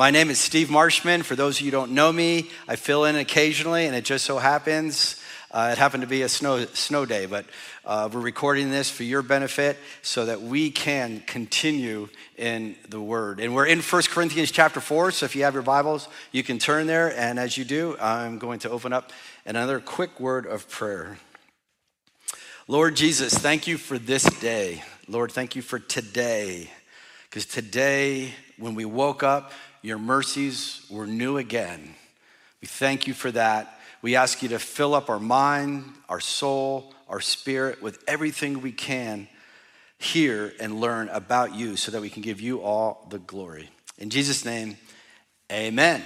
My name is Steve Marshman. For those of you who don't know me, I fill in occasionally, and it just so happens uh, it happened to be a snow, snow day, but uh, we're recording this for your benefit so that we can continue in the Word. And we're in 1 Corinthians chapter 4, so if you have your Bibles, you can turn there. And as you do, I'm going to open up another quick word of prayer. Lord Jesus, thank you for this day. Lord, thank you for today. Because today, when we woke up, your mercies were new again. We thank you for that. We ask you to fill up our mind, our soul, our spirit with everything we can hear and learn about you so that we can give you all the glory. In Jesus' name, amen.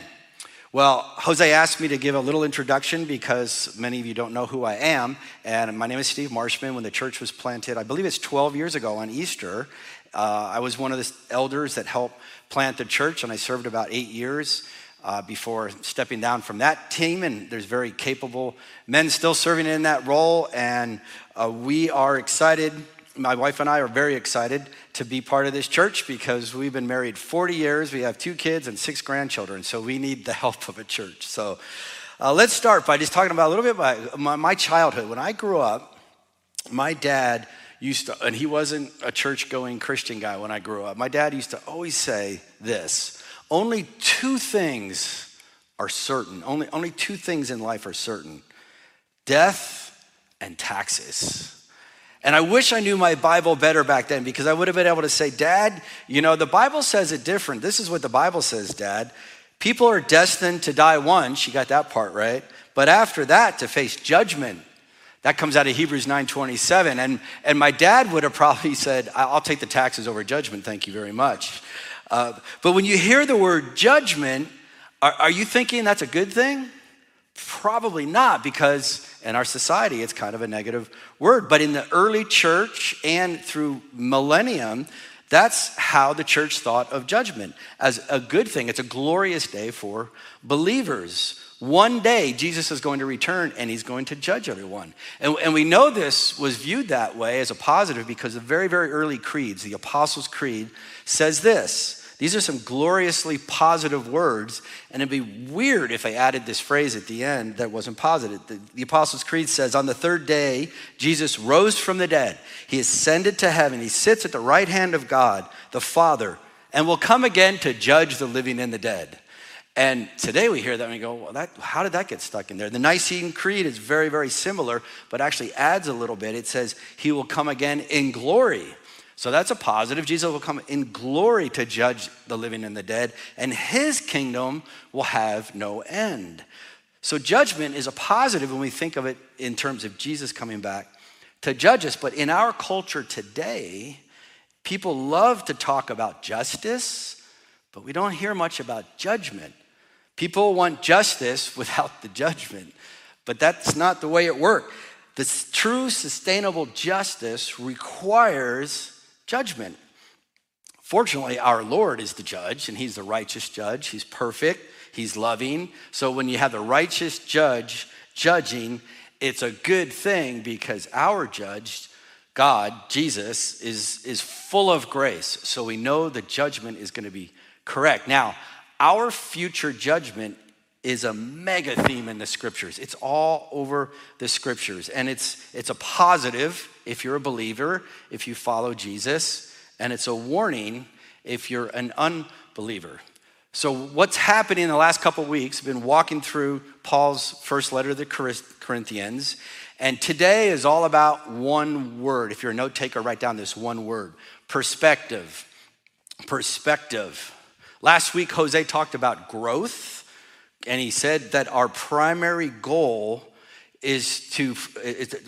Well, Jose asked me to give a little introduction because many of you don't know who I am. And my name is Steve Marshman. When the church was planted, I believe it's 12 years ago on Easter, uh, I was one of the elders that helped plant the church, and I served about eight years uh, before stepping down from that team. And there's very capable men still serving in that role. And uh, we are excited. My wife and I are very excited to be part of this church because we've been married 40 years. We have two kids and six grandchildren. So we need the help of a church. So uh, let's start by just talking about a little bit about my, my childhood. When I grew up, my dad used to, and he wasn't a church going Christian guy when I grew up. My dad used to always say this only two things are certain. Only, only two things in life are certain death and taxes. And I wish I knew my Bible better back then because I would have been able to say, Dad, you know, the Bible says it different. This is what the Bible says, Dad. People are destined to die once. You got that part right. But after that, to face judgment. That comes out of Hebrews 9:27. And, and my dad would have probably said, I'll take the taxes over judgment, thank you very much. Uh, but when you hear the word judgment, are, are you thinking that's a good thing? Probably not, because in our society it's kind of a negative word. But in the early church and through millennium, that's how the church thought of judgment as a good thing. It's a glorious day for believers. One day, Jesus is going to return and he's going to judge everyone. And, and, we know this was viewed that way as a positive because the very, very early creeds, the Apostles' Creed, says this. These are some gloriously positive words, and it'd be weird if I added this phrase at the end that wasn't positive. The, the Apostles' Creed says, On the third day, Jesus rose from the dead. He ascended to heaven. He sits at the right hand of God, the Father, and will come again to judge the living and the dead. And today we hear that and we go, well, that, how did that get stuck in there? The Nicene Creed is very, very similar, but actually adds a little bit. It says, He will come again in glory. So that's a positive. Jesus will come in glory to judge the living and the dead, and his kingdom will have no end. So judgment is a positive when we think of it in terms of Jesus coming back to judge us. But in our culture today, people love to talk about justice, but we don't hear much about judgment. People want justice without the judgment, but that's not the way it works. The true sustainable justice requires judgment. Fortunately, our Lord is the judge, and He's the righteous judge. He's perfect, He's loving. So when you have the righteous judge judging, it's a good thing because our judge, God, Jesus, is, is full of grace. So we know the judgment is going to be correct. Now, our future judgment is a mega theme in the scriptures. It's all over the scriptures. And it's, it's a positive if you're a believer, if you follow Jesus, and it's a warning if you're an unbeliever. So, what's happening in the last couple weeks, I've been walking through Paul's first letter to the Corinthians, and today is all about one word. If you're a note taker, write down this one word perspective. Perspective. Last week, Jose talked about growth, and he said that our primary goal is to,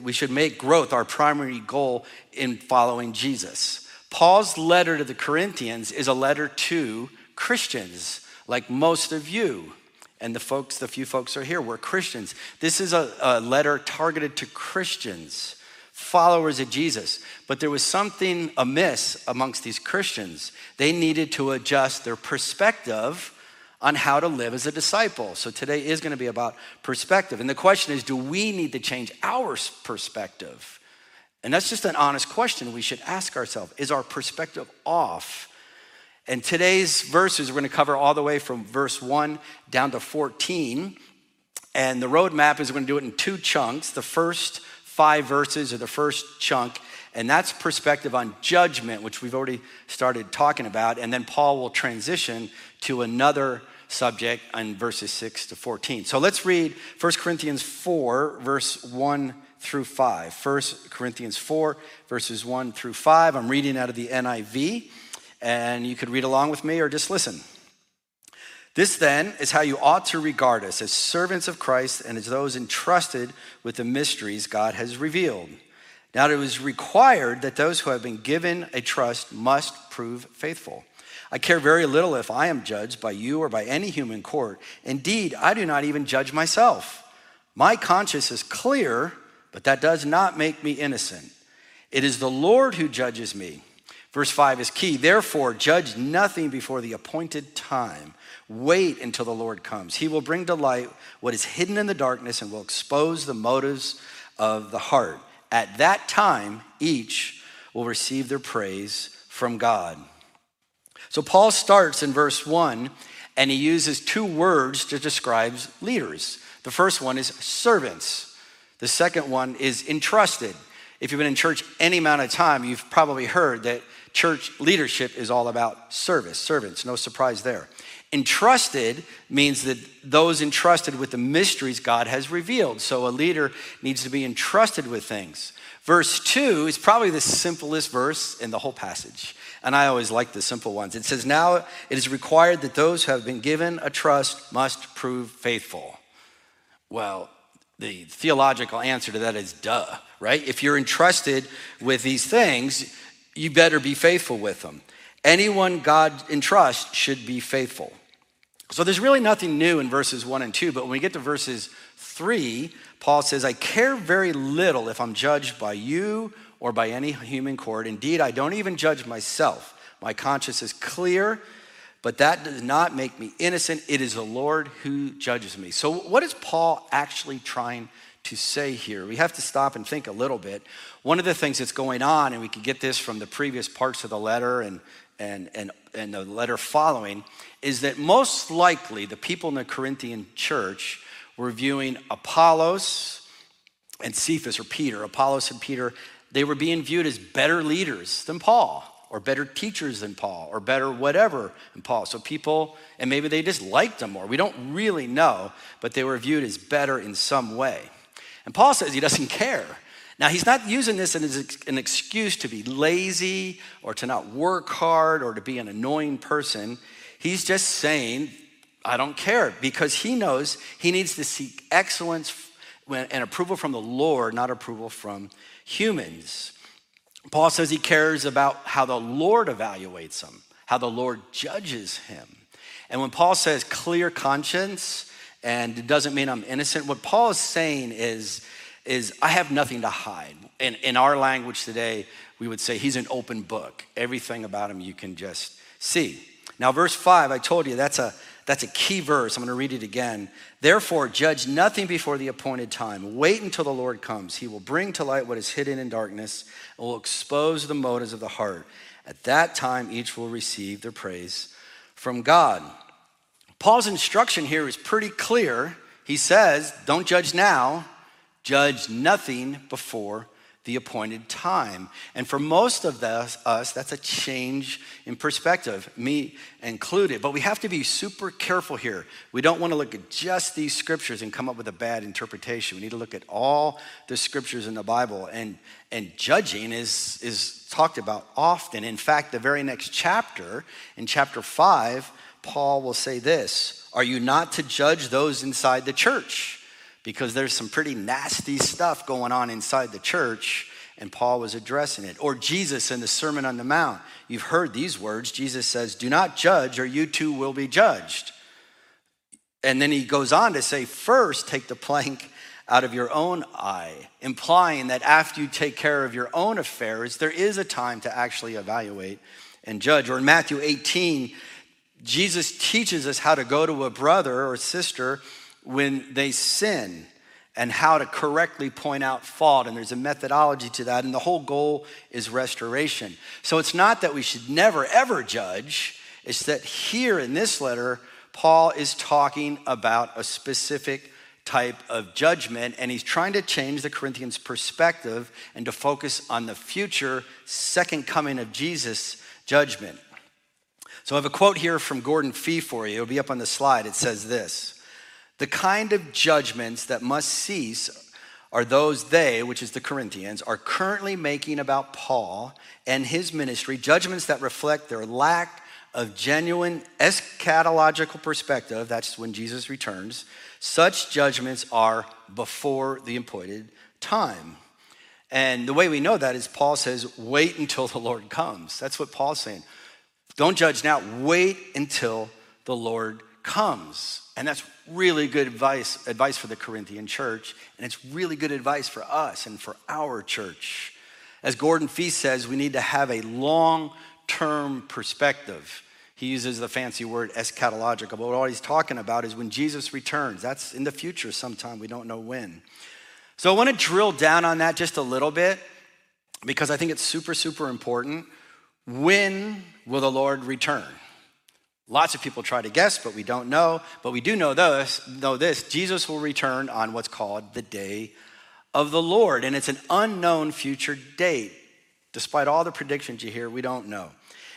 we should make growth our primary goal in following Jesus. Paul's letter to the Corinthians is a letter to Christians, like most of you. And the folks, the few folks are here, we're Christians. This is a, a letter targeted to Christians, followers of Jesus. But there was something amiss amongst these Christians. They needed to adjust their perspective on how to live as a disciple. So today is going to be about perspective. And the question is do we need to change our perspective? And that's just an honest question we should ask ourselves. Is our perspective off? And today's verses, we're going to cover all the way from verse 1 down to 14. And the roadmap is we're going to do it in two chunks. The first five verses are the first chunk, and that's perspective on judgment, which we've already started talking about. And then Paul will transition to another subject in verses 6 to 14. So let's read 1 Corinthians 4, verse 1 through 5. 1 Corinthians 4, verses 1 through 5. I'm reading out of the NIV, and you could read along with me or just listen. This then is how you ought to regard us as servants of Christ and as those entrusted with the mysteries God has revealed. Now, it was required that those who have been given a trust must prove faithful. I care very little if I am judged by you or by any human court. Indeed, I do not even judge myself. My conscience is clear, but that does not make me innocent. It is the Lord who judges me. Verse 5 is key. Therefore, judge nothing before the appointed time. Wait until the Lord comes. He will bring to light what is hidden in the darkness and will expose the motives of the heart. At that time, each will receive their praise from God. So Paul starts in verse 1 and he uses two words to describe leaders. The first one is servants, the second one is entrusted. If you've been in church any amount of time, you've probably heard that church leadership is all about service, servants, no surprise there. Entrusted means that those entrusted with the mysteries God has revealed. So a leader needs to be entrusted with things. Verse 2 is probably the simplest verse in the whole passage. And I always like the simple ones. It says, Now it is required that those who have been given a trust must prove faithful. Well, the theological answer to that is duh, right? If you're entrusted with these things, you better be faithful with them. Anyone God entrusts should be faithful. So there's really nothing new in verses one and two, but when we get to verses three, Paul says, I care very little if I'm judged by you or by any human court. Indeed, I don't even judge myself. My conscience is clear, but that does not make me innocent. It is the Lord who judges me. So, what is Paul actually trying to say here? We have to stop and think a little bit. One of the things that's going on, and we can get this from the previous parts of the letter and and, and, and the letter following is that most likely the people in the Corinthian church were viewing Apollos and Cephas or Peter, Apollos and Peter, they were being viewed as better leaders than Paul or better teachers than Paul or better whatever than Paul. So people, and maybe they just liked them more. We don't really know, but they were viewed as better in some way. And Paul says he doesn't care. Now, he's not using this as an excuse to be lazy or to not work hard or to be an annoying person. He's just saying, I don't care, because he knows he needs to seek excellence and approval from the Lord, not approval from humans. Paul says he cares about how the Lord evaluates him, how the Lord judges him. And when Paul says clear conscience, and it doesn't mean I'm innocent, what Paul is saying is, is I have nothing to hide. In, in our language today, we would say he's an open book. Everything about him you can just see. Now, verse 5, I told you that's a, that's a key verse. I'm going to read it again. Therefore, judge nothing before the appointed time. Wait until the Lord comes. He will bring to light what is hidden in darkness and will expose the motives of the heart. At that time, each will receive their praise from God. Paul's instruction here is pretty clear. He says, Don't judge now, judge nothing before the appointed time. And for most of us, us, that's a change in perspective, me included. But we have to be super careful here. We don't want to look at just these scriptures and come up with a bad interpretation. We need to look at all the scriptures in the Bible. And, and judging is, is talked about often. In fact, the very next chapter, in chapter 5, Paul will say this Are you not to judge those inside the church? Because there's some pretty nasty stuff going on inside the church, and Paul was addressing it. Or Jesus in the Sermon on the Mount. You've heard these words. Jesus says, Do not judge, or you too will be judged. And then he goes on to say, First, take the plank out of your own eye, implying that after you take care of your own affairs, there is a time to actually evaluate and judge. Or in Matthew 18, Jesus teaches us how to go to a brother or sister when they sin and how to correctly point out fault. And there's a methodology to that. And the whole goal is restoration. So it's not that we should never, ever judge. It's that here in this letter, Paul is talking about a specific type of judgment, and he's trying to change the Corinthians' perspective and to focus on the future second coming of Jesus judgment. So I have a quote here from Gordon Fee for you. It'll be up on the slide. It says this The kind of judgments that must cease are those they, which is the Corinthians, are currently making about Paul and his ministry, judgments that reflect their lack of genuine eschatological perspective, that's when Jesus returns, such judgments are before the appointed time. And the way we know that is Paul says, wait until the Lord comes. That's what Paul's saying. Don't judge now, wait until the Lord comes. And that's really good advice, advice for the Corinthian church, and it's really good advice for us and for our church. As Gordon Fee says, we need to have a long term perspective. He uses the fancy word eschatological, but what he's talking about is when Jesus returns. That's in the future sometime, we don't know when. So I want to drill down on that just a little bit because I think it's super, super important. When will the Lord return? Lots of people try to guess, but we don't know. But we do know this, know this Jesus will return on what's called the day of the Lord. And it's an unknown future date. Despite all the predictions you hear, we don't know.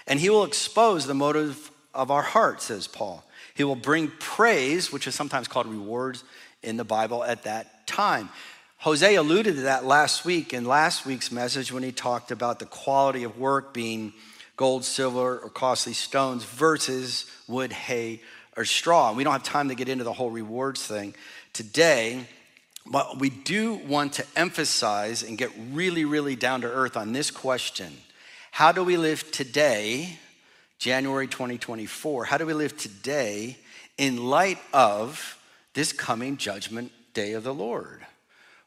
And he will expose the motive of our heart, says Paul. He will bring praise, which is sometimes called rewards in the Bible at that time. Jose alluded to that last week in last week's message when he talked about the quality of work being gold, silver, or costly stones versus wood, hay, or straw. And we don't have time to get into the whole rewards thing today, but we do want to emphasize and get really, really down to earth on this question how do we live today, January 2024? How do we live today in light of this coming judgment day of the Lord?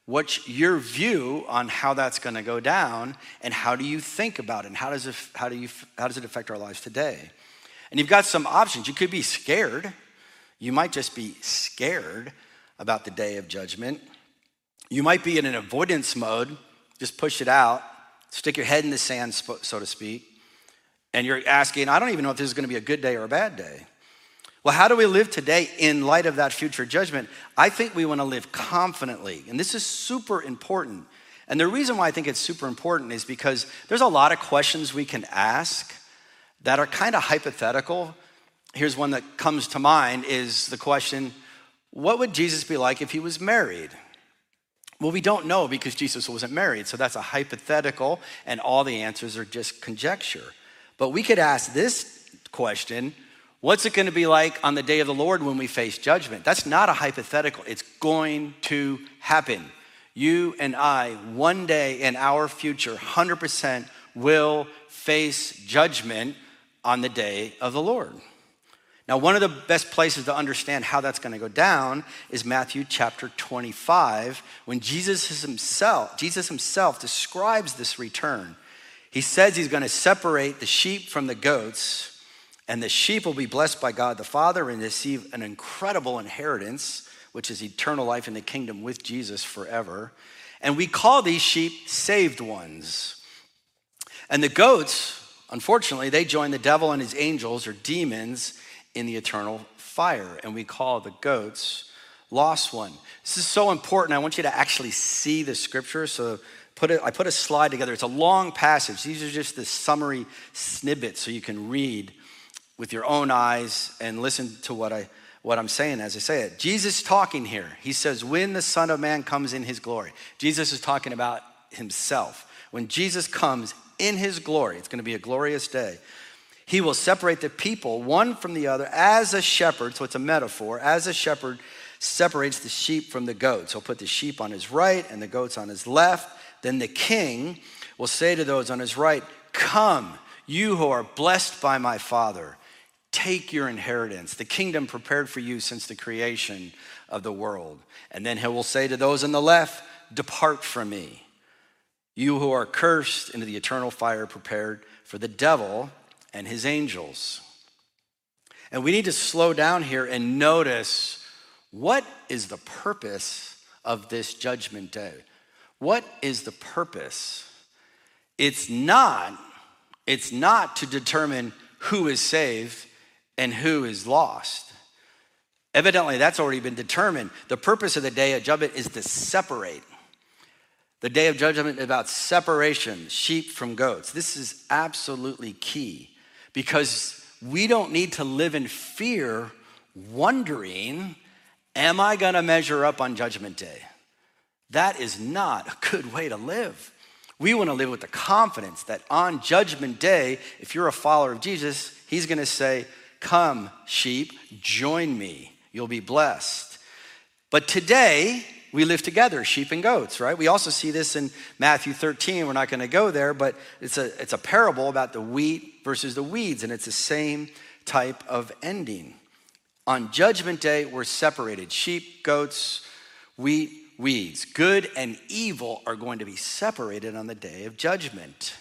What's your view on how that's going to go down, and how do you think about it? And how does it, how do you, how does it affect our lives today? And you've got some options. You could be scared. You might just be scared about the day of judgment. You might be in an avoidance mode, just push it out stick your head in the sand, so to speak, and you're asking, I don't even know if this is going to be a good day or a bad day. Well, how do we live today in light of that future judgment? I think we want to live confidently, and this is super important. And the reason why I think it's super important is because there's a lot of questions we can ask that are kind of hypothetical. Here's one that comes to mind is the question, what would Jesus be like if he was married? Well, we don't know because Jesus wasn't married, so that's a hypothetical, and all the answers are just conjecture. But we could ask this question What's it going to be like on the day of the Lord when we face judgment? That's not a hypothetical, it's going to happen. You and I, one day in our future, 100% will face judgment on the day of the Lord. Now, one of the best places to understand how that's going to go down is Matthew chapter 25, when Jesus himself, Jesus himself describes this return. He says he's going to separate the sheep from the goats, and the sheep will be blessed by God the Father and receive an incredible inheritance, which is eternal life in the kingdom with Jesus forever. And we call these sheep saved ones. And the goats, unfortunately, they join the devil and his angels or demons in the eternal fire. And we call the goats lost one. This is so important. I want you to actually see the scripture. So put put a slide together. It's a long passage. These are just the summary snippets so you can read with your own eyes and listen to what I what I'm saying as I say it. Jesus talking here. He says, when the Son of Man comes in his glory. Jesus is talking about himself. When Jesus comes in his glory, it's going to be a glorious day. He will separate the people one from the other as a shepherd, so it's a metaphor, as a shepherd separates the sheep from the goats. He'll put the sheep on his right and the goats on his left. Then the king will say to those on his right, Come, you who are blessed by my Father, take your inheritance, the kingdom prepared for you since the creation of the world. And then he will say to those on the left, Depart from me, you who are cursed into the eternal fire prepared for the devil and his angels. And we need to slow down here and notice what is the purpose of this judgment day? What is the purpose? It's not it's not to determine who is saved and who is lost. Evidently, that's already been determined. The purpose of the day of judgment is to separate. The day of judgment is about separation, sheep from goats. This is absolutely key because we don't need to live in fear, wondering, am I going to measure up on judgment day? That is not a good way to live. We want to live with the confidence that on judgment day, if you're a follower of Jesus, he's going to say, Come, sheep, join me. You'll be blessed. But today, we live together, sheep and goats, right? We also see this in Matthew 13. We're not going to go there, but it's a, it's a parable about the wheat versus the weeds, and it's the same type of ending. On judgment day, we're separated sheep, goats, wheat, weeds. Good and evil are going to be separated on the day of judgment.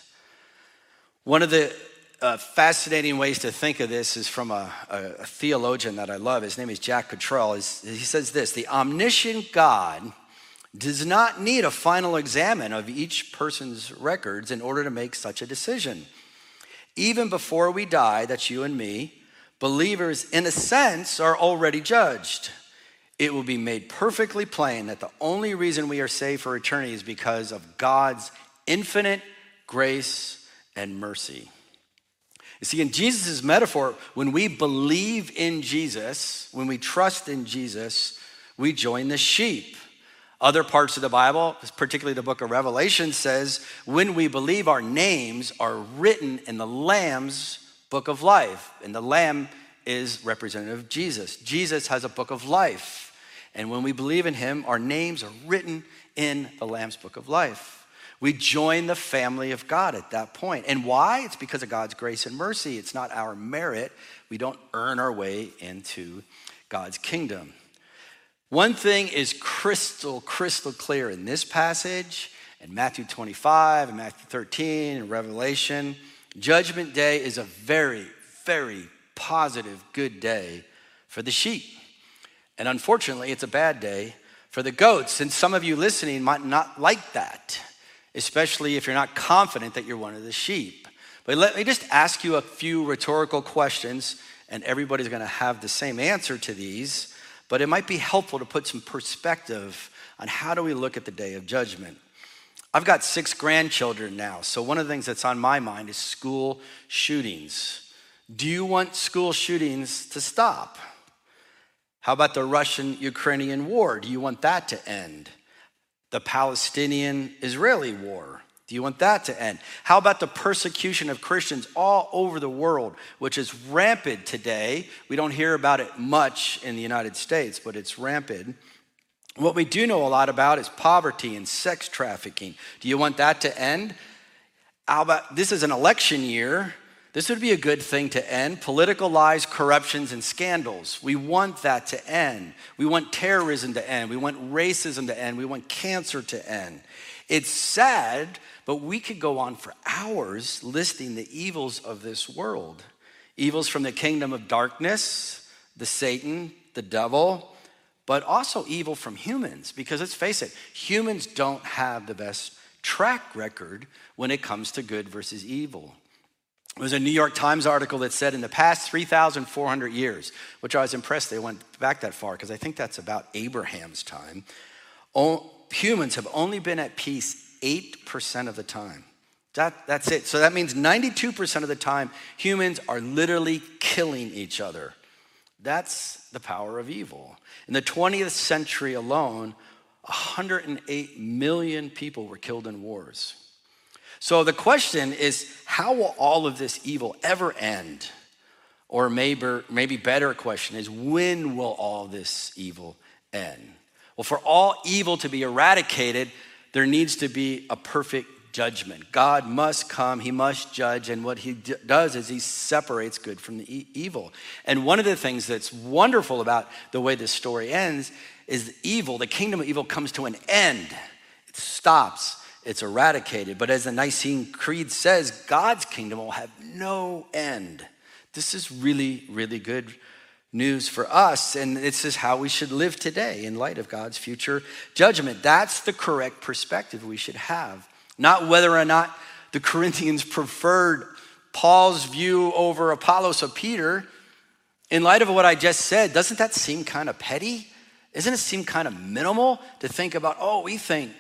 One of the uh, fascinating ways to think of this is from a, a, a theologian that I love. His name is Jack Cottrell. He's, he says this The omniscient God does not need a final examine of each person's records in order to make such a decision. Even before we die, that's you and me, believers, in a sense, are already judged. It will be made perfectly plain that the only reason we are saved for eternity is because of God's infinite grace and mercy. You see, in Jesus' metaphor, when we believe in Jesus, when we trust in Jesus, we join the sheep. Other parts of the Bible, particularly the book of Revelation, says when we believe, our names are written in the Lamb's book of life. And the Lamb is representative of Jesus. Jesus has a book of life. And when we believe in him, our names are written in the Lamb's book of life. We join the family of God at that point. And why? It's because of God's grace and mercy. It's not our merit. We don't earn our way into God's kingdom. One thing is crystal, crystal clear in this passage, in Matthew 25 and Matthew 13 and Revelation. Judgment Day is a very, very positive, good day for the sheep. And unfortunately, it's a bad day for the goats. And some of you listening might not like that especially if you're not confident that you're one of the sheep. But let me just ask you a few rhetorical questions, and everybody's gonna have the same answer to these, but it might be helpful to put some perspective on how do we look at the day of judgment. I've got six grandchildren now, so one of the things that's on my mind is school shootings. Do you want school shootings to stop? How about the Russian Ukrainian war? Do you want that to end? The Palestinian Israeli war? Do you want that to end? How about the persecution of Christians all over the world, which is rampant today? We don't hear about it much in the United States, but it's rampant. What we do know a lot about is poverty and sex trafficking. Do you want that to end? How about this is an election year? This would be a good thing to end. Political lies, corruptions, and scandals. We want that to end. We want terrorism to end. We want racism to end. We want cancer to end. It's sad, but we could go on for hours listing the evils of this world evils from the kingdom of darkness, the Satan, the devil, but also evil from humans. Because let's face it, humans don't have the best track record when it comes to good versus evil. It was a New York Times article that said in the past 3,400 years, which I was impressed they went back that far because I think that's about Abraham's time, humans have only been at peace 8% of the time. That, that's it. So that means 92% of the time, humans are literally killing each other. That's the power of evil. In the 20th century alone, 108 million people were killed in wars. So the question is how will all of this evil ever end? Or maybe, maybe better question is when will all this evil end? Well, for all evil to be eradicated, there needs to be a perfect judgment. God must come, He must judge, and what He d- does is He separates good from the e- evil. And one of the things that's wonderful about the way this story ends is evil, the kingdom of evil comes to an end, it stops it's eradicated. But as the Nicene Creed says, God's kingdom will have no end. This is really, really good news for us, and this is how we should live today in light of God's future judgment. That's the correct perspective we should have, not whether or not the Corinthians preferred Paul's view over Apollos or Peter. in light of what I just said, doesn't that seem kind of petty? Doesn't it seem kind of minimal to think about, oh, we think,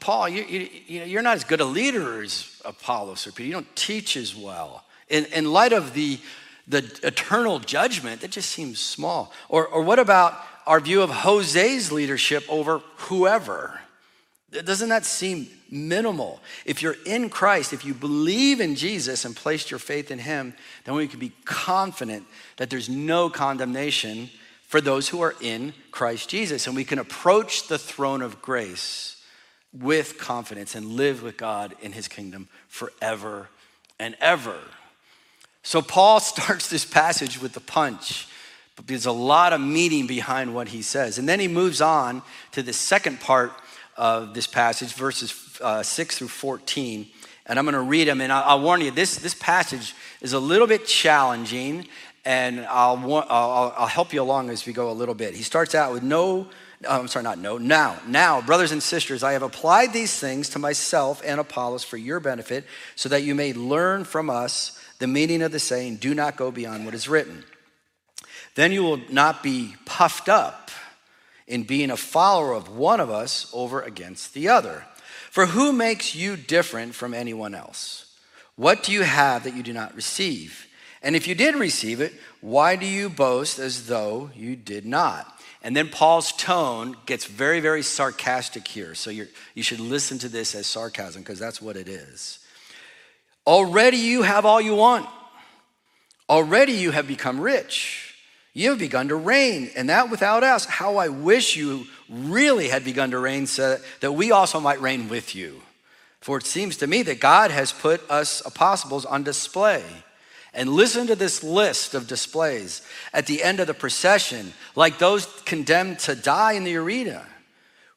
Paul, you, you, you you're not as good a leader as Apollos or Peter. You don't teach as well. In, in light of the, the eternal judgment, that just seems small. Or, or what about our view of Jose's leadership over whoever? Doesn't that seem minimal? If you're in Christ, if you believe in Jesus and placed your faith in Him, then we can be confident that there's no condemnation for those who are in Christ Jesus. And we can approach the throne of grace with confidence and live with God in His kingdom forever and ever. So Paul starts this passage with the punch, but there's a lot of meaning behind what he says. And then he moves on to the second part of this passage, verses uh, 6 through 14. And I'm going to read them. And I'll, warn you, this, this passage is a little bit challenging. And I'll, I'll, I'll help you along as we go a little bit. He starts out with no, oh, I'm sorry, not no, now, now, brothers and sisters, I have applied these things to myself and Apollos for your benefit, so that you may learn from us the meaning of the saying, do not go beyond what is written. Then you will not be puffed up in being a follower of one of us over against the other. For who makes you different from anyone else? What do you have that you do not receive? And if you did receive it, why do you boast as though you did not? And then Paul's tone gets very, very sarcastic here. So you you should listen to this as sarcasm because that's what it is. Already you have all you want. Already you have become rich. You have begun to reign, and that without us. How I wish you really had begun to reign so that we also might reign with you. For it seems to me that God has put us apostles on display. And listen to this list of displays at the end of the procession, like those condemned to die in the arena.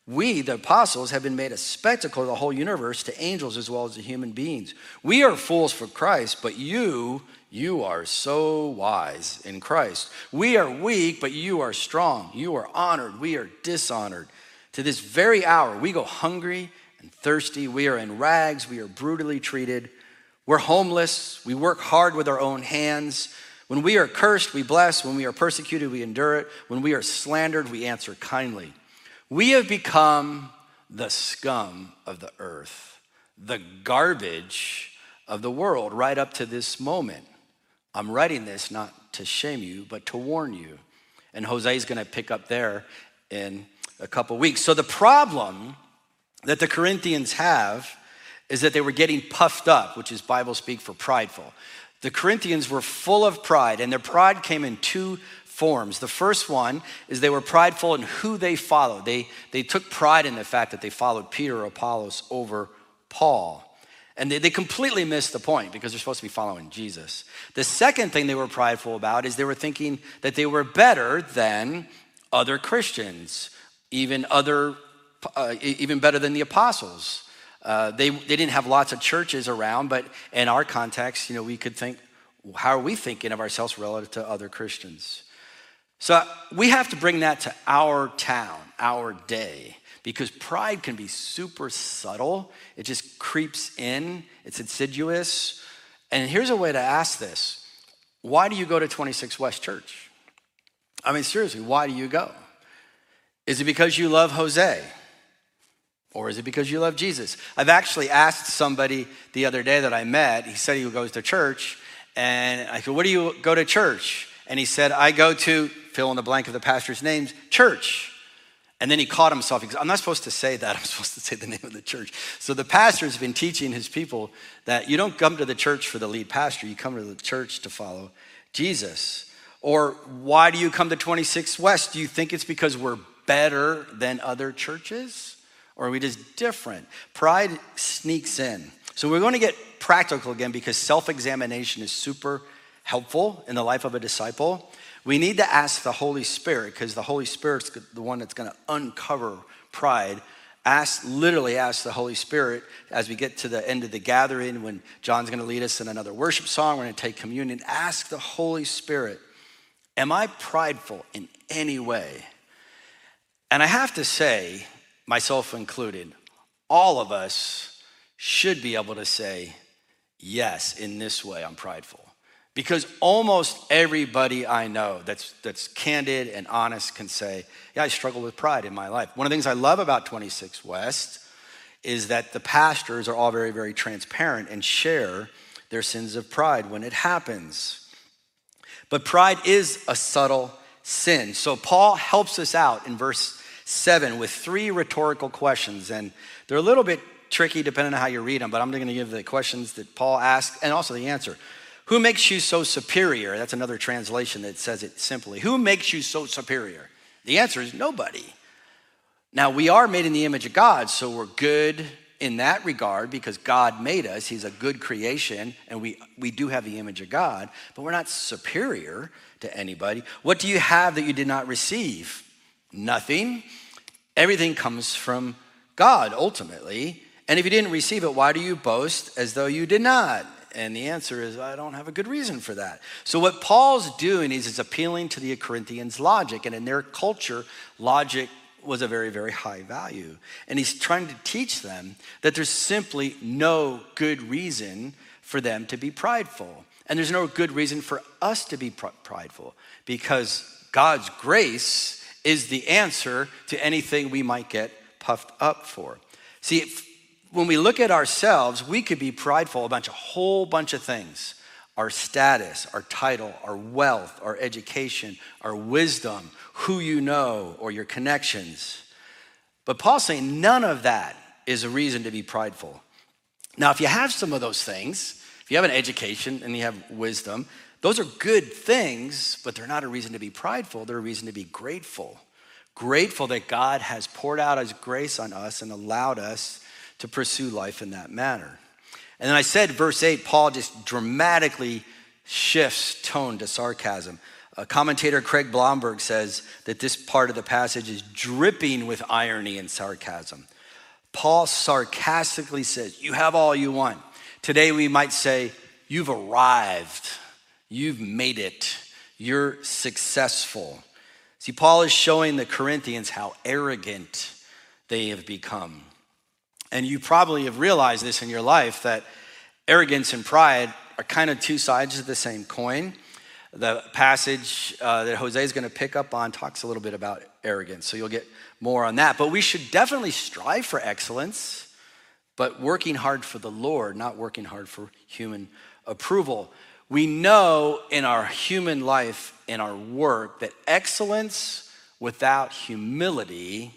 We, the apostles, have been made a spectacle of the whole universe to angels as well as to human beings. We are fools for Christ, but you, you are so wise in Christ. We are weak, but you are strong. You are honored. We are dishonored. To this very hour, we go hungry and thirsty. We are in rags. We are brutally treated. We're homeless. We work hard with our own hands. When we are cursed, we bless. When we are persecuted, we endure it. When we are slandered, we answer kindly. We have become the scum of the earth, the garbage of the world right up to this moment. I'm writing this not to shame you, but to warn you. And Jose is going to pick up there in a couple weeks. So, the problem that the Corinthians have is that they were getting puffed up, which is Bible speak for prideful. The Corinthians were full of pride, and their pride came in two forms. The first one is they were prideful in who they followed. They, they took pride in the fact that they followed Peter or Apollos over Paul. And they, they completely missed the point because they're supposed to be following Jesus. The second thing they were prideful about is they were thinking that they were better than other Christians, even other, uh, even better than the apostles. Uh, they, they didn't have lots of churches around, but in our context, you know, we could think, how are we thinking of ourselves relative to other Christians? So we have to bring that to our town, our day, because pride can be super subtle. It just creeps in, it's insidious. And here's a way to ask this Why do you go to 26 West Church? I mean, seriously, why do you go? Is it because you love Jose? Or is it because you love Jesus? I've actually asked somebody the other day that I met, he said he goes to church, and I said, What do you go to church? And he said, I go to fill in the blank of the pastor's names, church. And then he caught himself. He goes, I'm not supposed to say that. I'm supposed to say the name of the church. So the pastor's been teaching his people that you don't come to the church for the lead pastor, you come to the church to follow Jesus. Or why do you come to 26 West? Do you think it's because we're better than other churches? Or are we just different? Pride sneaks in. So we're going to get practical again because self examination is super helpful in the life of a disciple. We need to ask the Holy Spirit because the Holy Spirit's the one that's going to uncover pride. Ask, literally ask the Holy Spirit as we get to the end of the gathering when John's going to lead us in another worship song. We're going to take communion. Ask the Holy Spirit, Am I prideful in any way? And I have to say, myself included, all of us should be able to say, Yes, in this way, I'm prideful Because almost everybody I know that's, that's candid and honest can say, Yeah, I struggle with pride in my life. One of the things I love about 26 West is that the pastors are all very, very transparent and share their sins of pride when it happens. But pride is a subtle sin. So Paul helps us out in verse 7 with three rhetorical questions. And they're a little bit tricky depending on how you read them, but I'm going to give the questions that Paul asks and also the answer. Who makes you so superior? That's another translation that says it simply. Who makes you so superior? The answer is nobody. Now, we are made in the image of God, so we're good in that regard because God made us. He's a good creation, and we, we do have the image of God, but we're not superior to anybody. What do you have that you did not receive? Nothing. Everything comes from God ultimately. And if you didn't receive it, why do you boast as though you did not? And the answer is, I don't have a good reason for that. So, what Paul's doing is he's appealing to the Corinthians' logic. And in their culture, logic was a very, very high value. And he's trying to teach them that there's simply no good reason for them to be prideful. And there's no good reason for us to be prideful because God's grace is the answer to anything we might get puffed up for. See, when we look at ourselves, we could be prideful about a whole bunch of things our status, our title, our wealth, our education, our wisdom, who you know, or your connections. But Paul's saying none of that is a reason to be prideful. Now, if you have some of those things, if you have an education and you have wisdom, those are good things, but they're not a reason to be prideful. They're a reason to be grateful. Grateful that God has poured out his grace on us and allowed us to pursue life in that manner. And then I said, verse 8, Paul just dramatically shifts tone to sarcasm. A commentator Craig Blomberg says that this part of the passage is dripping with irony and sarcasm. Paul sarcastically says, You have all you want. Today we might say, You've arrived, you've made it, you're successful. See, Paul is showing the Corinthians how arrogant they have become. And you probably have realized this in your life that arrogance and pride are kind of two sides of the same coin. The passage uh, that Jose is going to pick up on talks a little bit about arrogance, so you'll get more on that. But we should definitely strive for excellence, but working hard for the Lord, not working hard for human approval. We know in our human life, in our work, that excellence without humility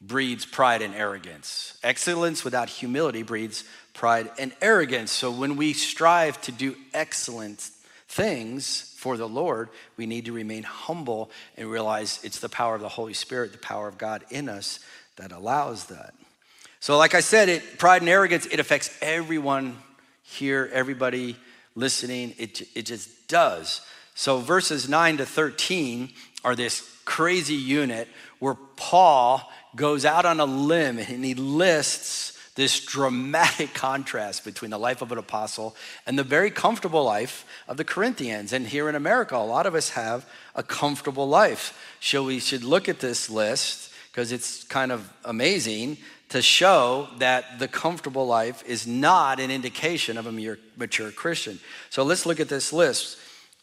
breeds pride and arrogance. Excellence without humility breeds pride and arrogance. So when we strive to do excellent things for the Lord, we need to remain humble and realize it's the power of the Holy Spirit, the power of God in us that allows that. So, like I said, it, pride and arrogance, it affects everyone here, everybody listening. It, it just does. So, verses 9 to 13 are this crazy unit where Paul goes out on a limb and he lists this dramatic contrast between the life of an apostle and the very comfortable life of the Corinthians. And here in America, a lot of us have a comfortable life. So we should look at this list because it's kind of amazing to show that the comfortable life is not an indication of a mature Christian. So let's look at this list.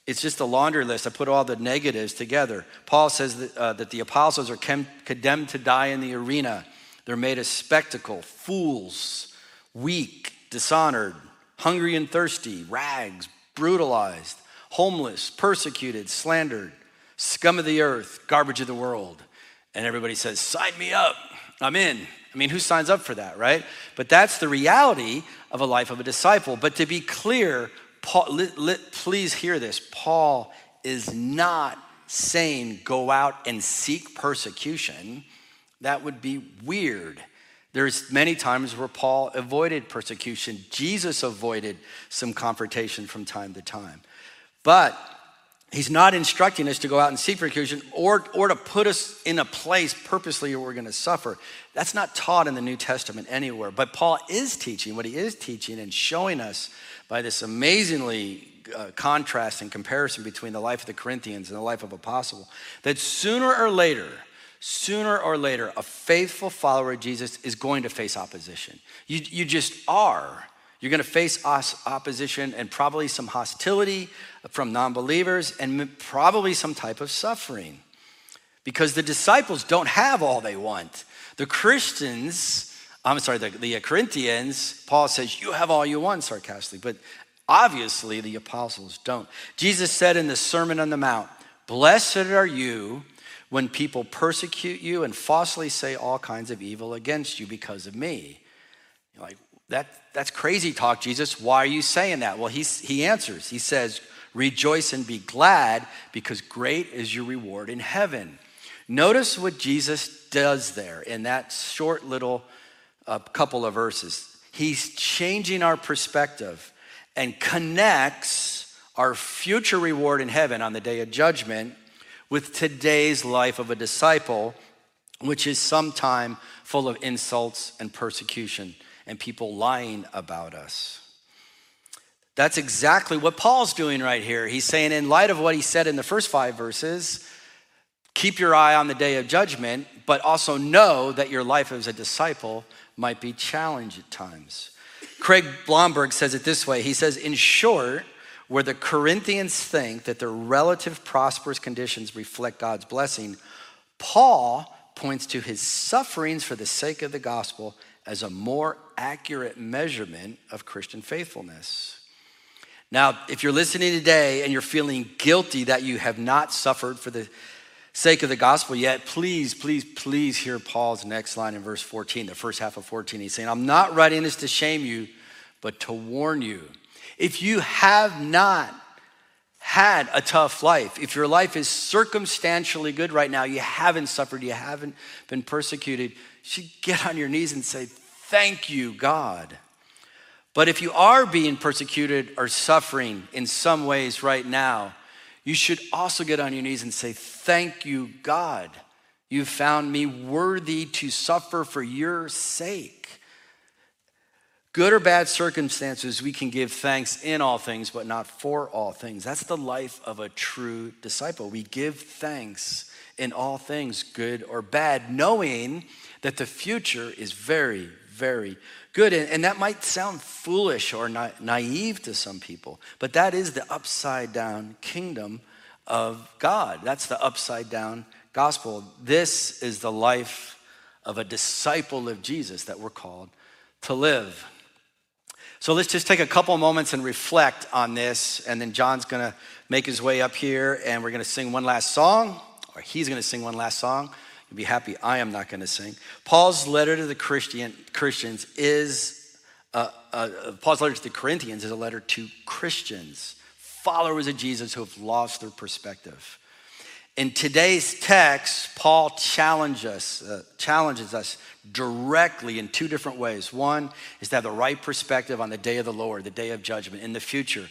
It's just a laundry list. I put all the negatives together. Paul says that, uh, that the apostles are condemned to die in the arena. They're made a spectacle, fools, weak, dishonored, hungry and thirsty, rags, brutalized, homeless, persecuted, slandered, scum of the earth, garbage of the world. And everybody says, Sign me up. I'm in. Mean, who signs up for that, right? But that's the reality of a life of a disciple. But to be clear, Paul, let, let, please hear this. Paul is not saying go out and seek persecution. That would be weird. There's many times where Paul avoided persecution. Jesus avoided some confrontation from time to time. But he's not instructing us to go out and seek persecution or, or to put us in a place purposely where we're going to suffer. That's not taught in the New Testament anywhere. But Paul is teaching what he is teaching and showing us by this amazingly uh, contrast and comparison between the life of the Corinthians and the life of apostle that sooner or later sooner or later a faithful follower of Jesus is going to face opposition. You, you just are. You're going to face opposition and probably some hostility from non believers and probably some type of suffering because the disciples don't have all they want. The Christians, I'm sorry, the, the Corinthians, Paul says, You have all you want, sarcastically, but obviously the apostles don't. Jesus said in the Sermon on the Mount, Blessed are you when people persecute you and falsely say all kinds of evil against you because of me. You're like, that, that's crazy talk, Jesus. Why are you saying that? Well, he's, he answers. He says, Rejoice and be glad because great is your reward in heaven. Notice what Jesus does there in that short little uh, couple of verses. He's changing our perspective and connects our future reward in heaven on the day of judgment with today's life of a disciple, which is sometime full of insults and persecution and people lying about us. That's exactly what Paul's doing right here. He's saying, in light of what he said in the first five verses, keep your eye on the day of judgment, but also know that your life as a disciple might be challenged at times. Craig Blomberg says it this way He says, in short, where the Corinthians think that their relative prosperous conditions reflect God's blessing, Paul points to his sufferings for the sake of the gospel as a more accurate measurement of Christian faithfulness. Now, if you're listening today and you're feeling guilty that you have not suffered for the sake of the gospel yet, please, please, please hear Paul's next line in verse 14, the first half of 14. He's saying, I'm not writing this to shame you, but to warn you if you have not had a tough life, if your life is circumstantially good right now, you haven't suffered, you haven't been persecuted, you should get on your knees and say, Thank you, God. But if you are being persecuted or suffering in some ways right now, you should also get on your knees and say, Thank you, God. You found me worthy to suffer for your sake. Good or bad circumstances, we can give thanks in all things, but not for all things. That's the life of a true disciple. We give thanks in all things, good or bad, knowing that the future is very, very good. And, that might sound foolish or na- naive to some people, but that is the upside down kingdom of God. That's the upside down gospel. This is the life of a disciple of Jesus that we're called to live. So let's just take a couple moments and reflect on this, and then John's gonna make his way up here, and we're gonna sing one last song, or he's gonna sing one last song. You'll be happy I am not gonna sing. Paul's letter to the Christian, Christians is, uh, uh, Paul's letter to the Corinthians is a letter to Christians, followers of Jesus who have lost their perspective. In today's text, Paul challenges uh, challenges us directly in two different ways. One is to have the right perspective on the day of the Lord, the day of judgment in the future.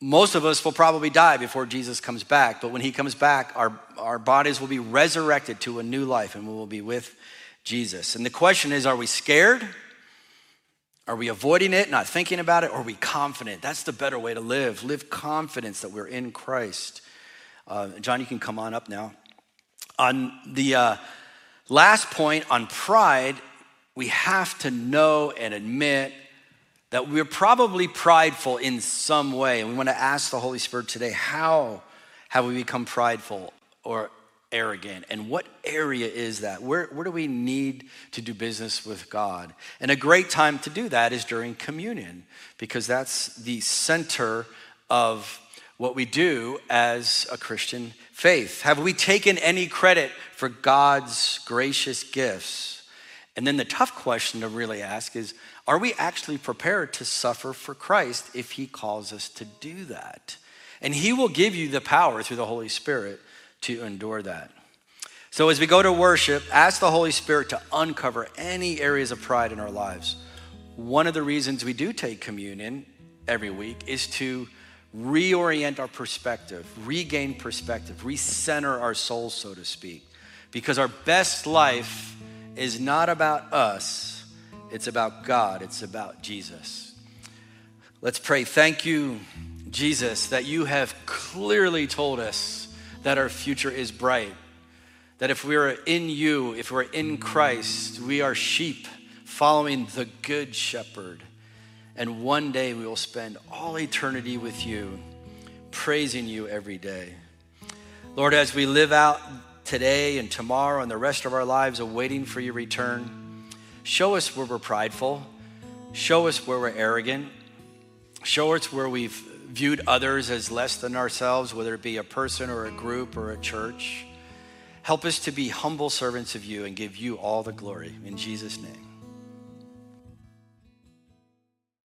Most of us will probably die before Jesus comes back, but when he comes back, our, our bodies will be resurrected to a new life and we will be with Jesus. And the question is are we scared? Are we avoiding it, not thinking about it? Or are we confident? That's the better way to live. Live confidence that we're in Christ. Uh, John, you can come on up now. On the uh, last point on pride, we have to know and admit that we're probably prideful in some way. And we want to ask the Holy Spirit today how have we become prideful or arrogant? And what area is that? Where, where do we need to do business with God? And a great time to do that is during communion, because that's the center of what we do as a Christian faith? Have we taken any credit for God's gracious gifts? And then the tough question to really ask is are we actually prepared to suffer for Christ if He calls us to do that? And He will give you the power through the Holy Spirit to endure that. So as we go to worship, ask the Holy Spirit to uncover any areas of pride in our lives. One of the reasons we do take communion every week is to reorient our perspective, regain perspective, recenter our souls, so to speak. Because our best life is not about us, it's about God, it's about Jesus. Let's pray. Thank you, Jesus, that you have clearly told us that our future is bright. That if we are in you, if we're in Christ, we are sheep following the good shepherd And one day we will spend all eternity with you, praising you every day. Lord, as we live out today and tomorrow and the rest of our lives awaiting for your return, show us where we're prideful, show us where we're arrogant, show us where we've viewed others as less than ourselves, whether it be a person or a group or a church. Help us to be humble servants of you and give you all the glory. In Jesus' name.